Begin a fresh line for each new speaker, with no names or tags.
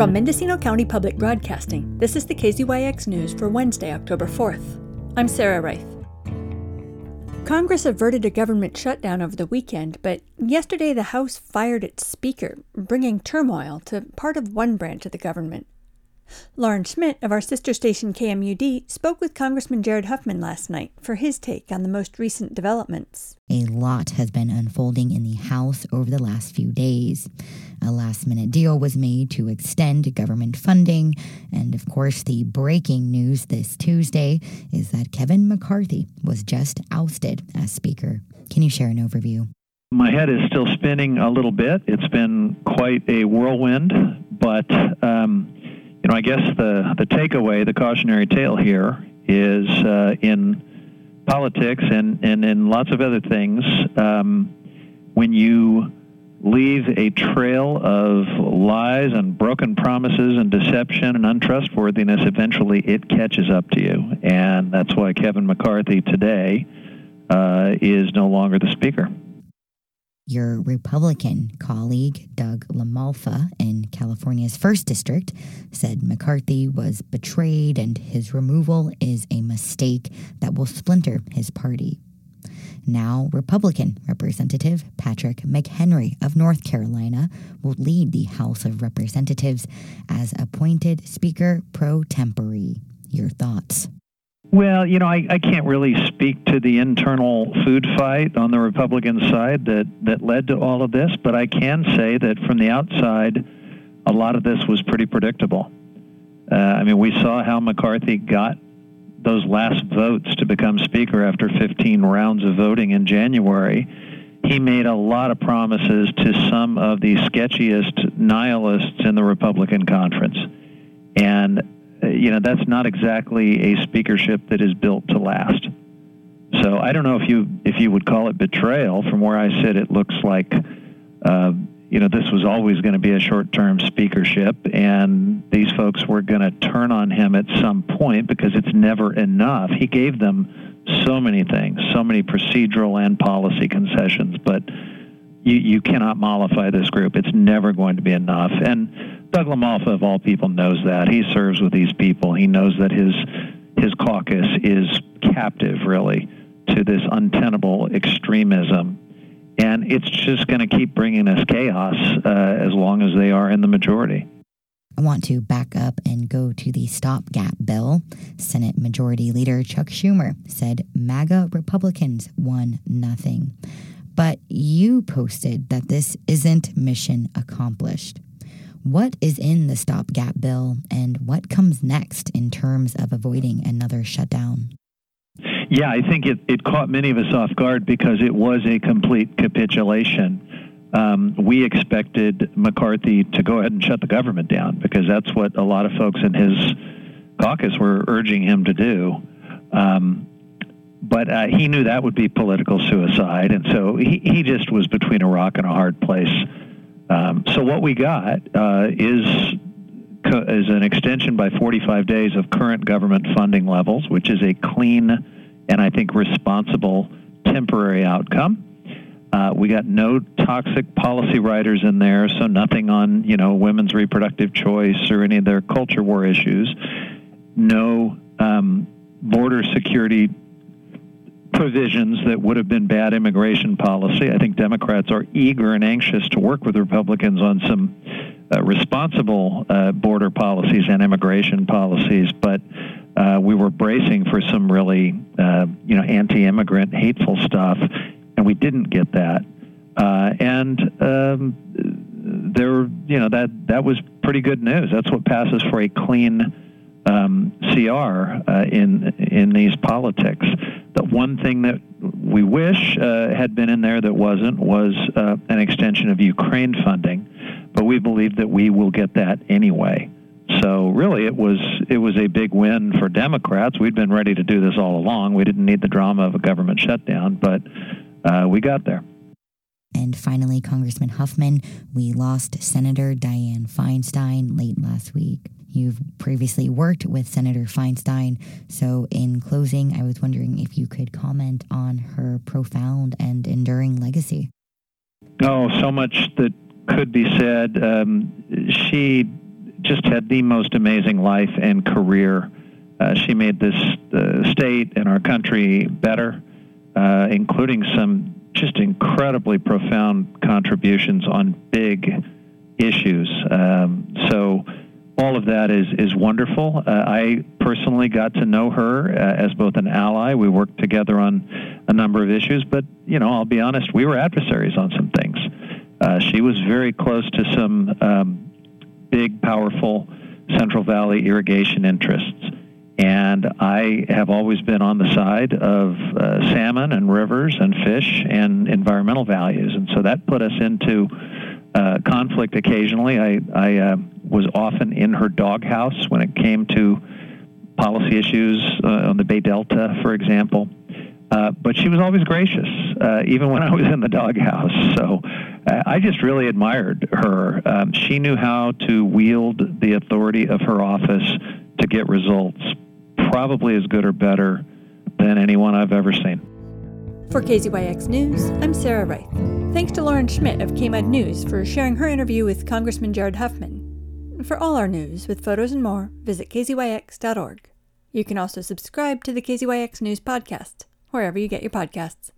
From Mendocino County Public Broadcasting, this is the KZYX News for Wednesday, October 4th. I'm Sarah Reith. Congress averted a government shutdown over the weekend, but yesterday the House fired its Speaker, bringing turmoil to part of one branch of the government. Lauren Schmidt of our sister station KMUD spoke with Congressman Jared Huffman last night for his take on the most recent developments.
A lot has been unfolding in the House over the last few days. A last minute deal was made to extend government funding. And of course, the breaking news this Tuesday is that Kevin McCarthy was just ousted as Speaker. Can you share an overview?
My head is still spinning a little bit. It's been quite a whirlwind, but um, you know, I guess the the takeaway, the cautionary tale here is uh, in politics and and in lots of other things. Um, when you leave a trail of lies and broken promises and deception and untrustworthiness, eventually it catches up to you, and that's why Kevin McCarthy today uh, is no longer the speaker.
Your Republican colleague, Doug LaMalfa, in California's 1st District, said McCarthy was betrayed and his removal is a mistake that will splinter his party. Now, Republican Representative Patrick McHenry of North Carolina will lead the House of Representatives as appointed Speaker pro tempore. Your thoughts?
Well, you know, I, I can't really speak to the internal food fight on the Republican side that, that led to all of this, but I can say that from the outside, a lot of this was pretty predictable. Uh, I mean, we saw how McCarthy got those last votes to become Speaker after 15 rounds of voting in January. He made a lot of promises to some of the sketchiest nihilists in the Republican conference. And you know that's not exactly a speakership that is built to last. So I don't know if you if you would call it betrayal. From where I sit, it looks like uh, you know this was always going to be a short-term speakership, and these folks were going to turn on him at some point because it's never enough. He gave them so many things, so many procedural and policy concessions, but you, you cannot mollify this group. It's never going to be enough. And Doug LaMalfa, of all people, knows that. He serves with these people. He knows that his his caucus is captive, really, to this untenable extremism. And it's just going to keep bringing us chaos uh, as long as they are in the majority.
I want to back up and go to the stopgap bill. Senate Majority Leader Chuck Schumer said MAGA Republicans won nothing. But you posted that this isn't mission accomplished. What is in the stopgap bill and what comes next in terms of avoiding another shutdown?
Yeah, I think it, it caught many of us off guard because it was a complete capitulation um, we expected McCarthy to go ahead and shut the government down because that's what a lot of folks in his caucus were urging him to do. Um, but uh, he knew that would be political suicide, and so he, he just was between a rock and a hard place. Um, so what we got uh, is is an extension by 45 days of current government funding levels, which is a clean and I think responsible temporary outcome. Uh, we got no toxic policy riders in there, so nothing on you know women's reproductive choice or any of their culture war issues. No um, border security provisions that would have been bad immigration policy. I think Democrats are eager and anxious to work with Republicans on some uh, responsible uh, border policies and immigration policies, but uh, we were bracing for some really, uh, you know, anti-immigrant, hateful stuff and we didn't get that. Uh, and um, there, you know, that that was pretty good news. That's what passes for a clean um, CR uh, in in these politics. The one thing that we wish uh, had been in there that wasn't was uh, an extension of Ukraine funding, but we believe that we will get that anyway. So really, it was it was a big win for Democrats. We'd been ready to do this all along. We didn't need the drama of a government shutdown, but uh, we got there.
And finally, Congressman Huffman, we lost Senator Dianne Feinstein late last week. You've previously worked with Senator Feinstein, so in closing, I was wondering if you could comment on her profound and enduring legacy.
Oh, so much that could be said. Um, she just had the most amazing life and career. Uh, she made this uh, state and our country better, uh, including some just incredibly profound contributions on big issues. Um, so all of that is is wonderful. Uh, I personally got to know her uh, as both an ally. We worked together on a number of issues, but you know, I'll be honest, we were adversaries on some things. Uh, she was very close to some um, big, powerful Central Valley irrigation interests. And I have always been on the side of uh, salmon and rivers and fish and environmental values. And so that put us into uh, conflict occasionally. I, I uh, was often in her doghouse when it came to policy issues uh, on the Bay Delta, for example. Uh, but she was always gracious, uh, even when I was in the doghouse. So uh, I just really admired her. Um, she knew how to wield the authority of her office to get results, probably as good or better than anyone I've ever seen.
For KZYX News, I'm Sarah Reith. Thanks to Lauren Schmidt of KMUD News for sharing her interview with Congressman Jared Huffman. For all our news with photos and more, visit kzyx.org. You can also subscribe to the KZYX News podcast, wherever you get your podcasts.